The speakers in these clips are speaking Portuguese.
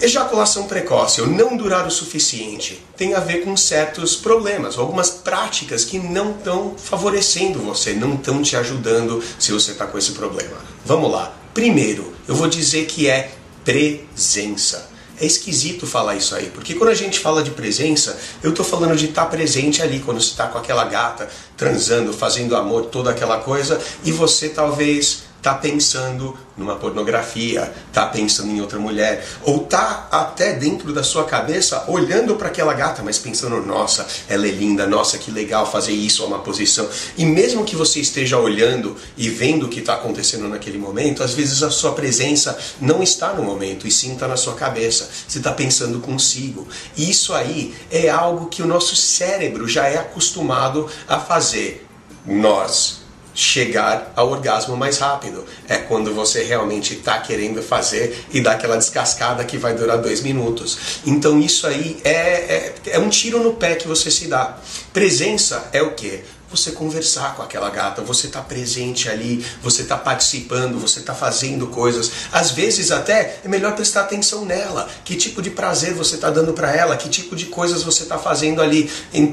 Ejaculação precoce ou não durar o suficiente tem a ver com certos problemas, algumas práticas que não estão favorecendo você, não estão te ajudando se você está com esse problema. Vamos lá. Primeiro, eu vou dizer que é presença. É esquisito falar isso aí, porque quando a gente fala de presença, eu estou falando de estar tá presente ali, quando você está com aquela gata, transando, fazendo amor, toda aquela coisa, e você talvez está pensando numa pornografia, está pensando em outra mulher, ou está até dentro da sua cabeça olhando para aquela gata, mas pensando, nossa, ela é linda, nossa, que legal fazer isso a uma posição. E mesmo que você esteja olhando e vendo o que está acontecendo naquele momento, às vezes a sua presença não está no momento, e sim está na sua cabeça. Você está pensando consigo. E isso aí é algo que o nosso cérebro já é acostumado a fazer. Nós, chegar ao orgasmo mais rápido. É quando você realmente está querendo fazer e dá aquela descascada que vai durar dois minutos. Então isso aí é, é, é um tiro no pé que você se dá. Presença é o que? Você conversar com aquela gata, você tá presente ali, você tá participando, você tá fazendo coisas. Às vezes até é melhor prestar atenção nela. Que tipo de prazer você tá dando para ela? Que tipo de coisas você tá fazendo ali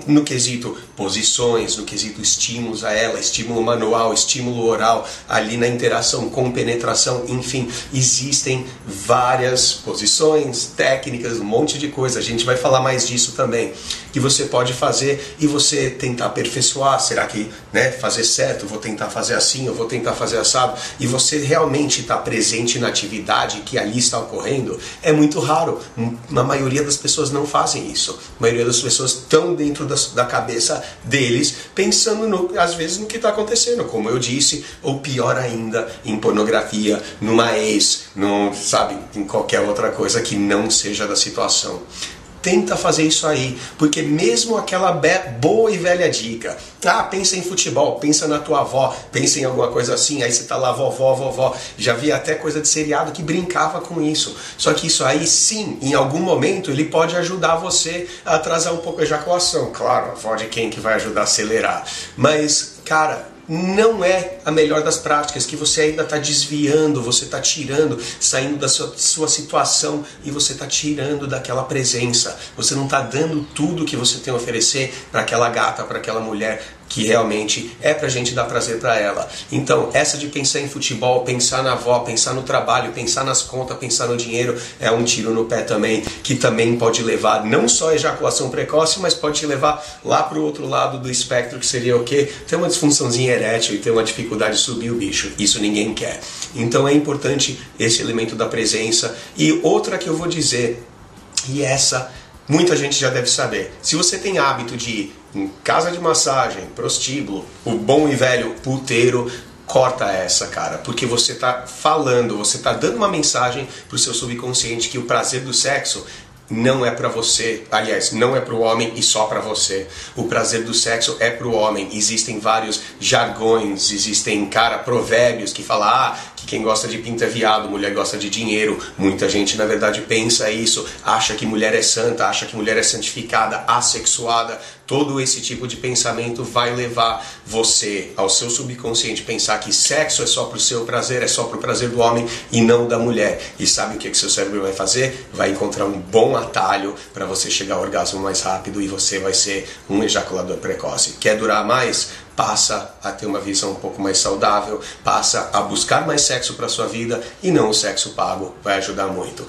no quesito posições, no quesito estímulos a ela, estímulo manual, estímulo oral, ali na interação com penetração, enfim, existem várias posições, técnicas, um monte de coisa. A gente vai falar mais disso também, que você pode fazer e você tentar aperfeiçoar será que né, fazer certo, vou tentar fazer assim, eu vou tentar fazer assado, e você realmente está presente na atividade que ali está ocorrendo, é muito raro. A maioria das pessoas não fazem isso. A maioria das pessoas estão dentro da, da cabeça deles, pensando no, às vezes no que está acontecendo, como eu disse, ou pior ainda, em pornografia, numa ex, no, sabe, em qualquer outra coisa que não seja da situação tenta fazer isso aí, porque mesmo aquela boa e velha dica, ah, pensa em futebol, pensa na tua avó, pensa em alguma coisa assim, aí você tá lá, vovó, vovó, já vi até coisa de seriado que brincava com isso. Só que isso aí, sim, em algum momento ele pode ajudar você a atrasar um pouco a ejaculação. Claro, a avó de quem que vai ajudar a acelerar. Mas, cara, não é a melhor das práticas, que você ainda está desviando, você está tirando, saindo da sua, sua situação e você está tirando daquela presença. Você não está dando tudo que você tem a oferecer para aquela gata, para aquela mulher que realmente é pra gente dar prazer para ela. Então, essa de pensar em futebol, pensar na avó, pensar no trabalho, pensar nas contas, pensar no dinheiro, é um tiro no pé também, que também pode levar não só a ejaculação precoce, mas pode te levar lá pro outro lado do espectro, que seria o quê? Ter uma disfunçãozinha erétil e ter uma dificuldade de subir o bicho. Isso ninguém quer. Então é importante esse elemento da presença. E outra que eu vou dizer, e essa muita gente já deve saber. Se você tem hábito de ir em casa de massagem, prostíbulo, o bom e velho puteiro, corta essa, cara, porque você tá falando, você tá dando uma mensagem pro seu subconsciente que o prazer do sexo não é para você, aliás, não é para o homem e só para você. O prazer do sexo é para o homem. Existem vários jargões, existem, cara, provérbios que falam ah, quem gosta de pinta é viado, mulher gosta de dinheiro. Muita gente, na verdade, pensa isso, acha que mulher é santa, acha que mulher é santificada, assexuada. Todo esse tipo de pensamento vai levar você ao seu subconsciente pensar que sexo é só para o seu prazer, é só para o prazer do homem e não da mulher. E sabe o que, que seu cérebro vai fazer? Vai encontrar um bom atalho para você chegar ao orgasmo mais rápido e você vai ser um ejaculador precoce. Quer durar mais? Passa a ter uma visão um pouco mais saudável, passa a buscar mais sexo para sua vida e não o sexo pago, vai ajudar muito.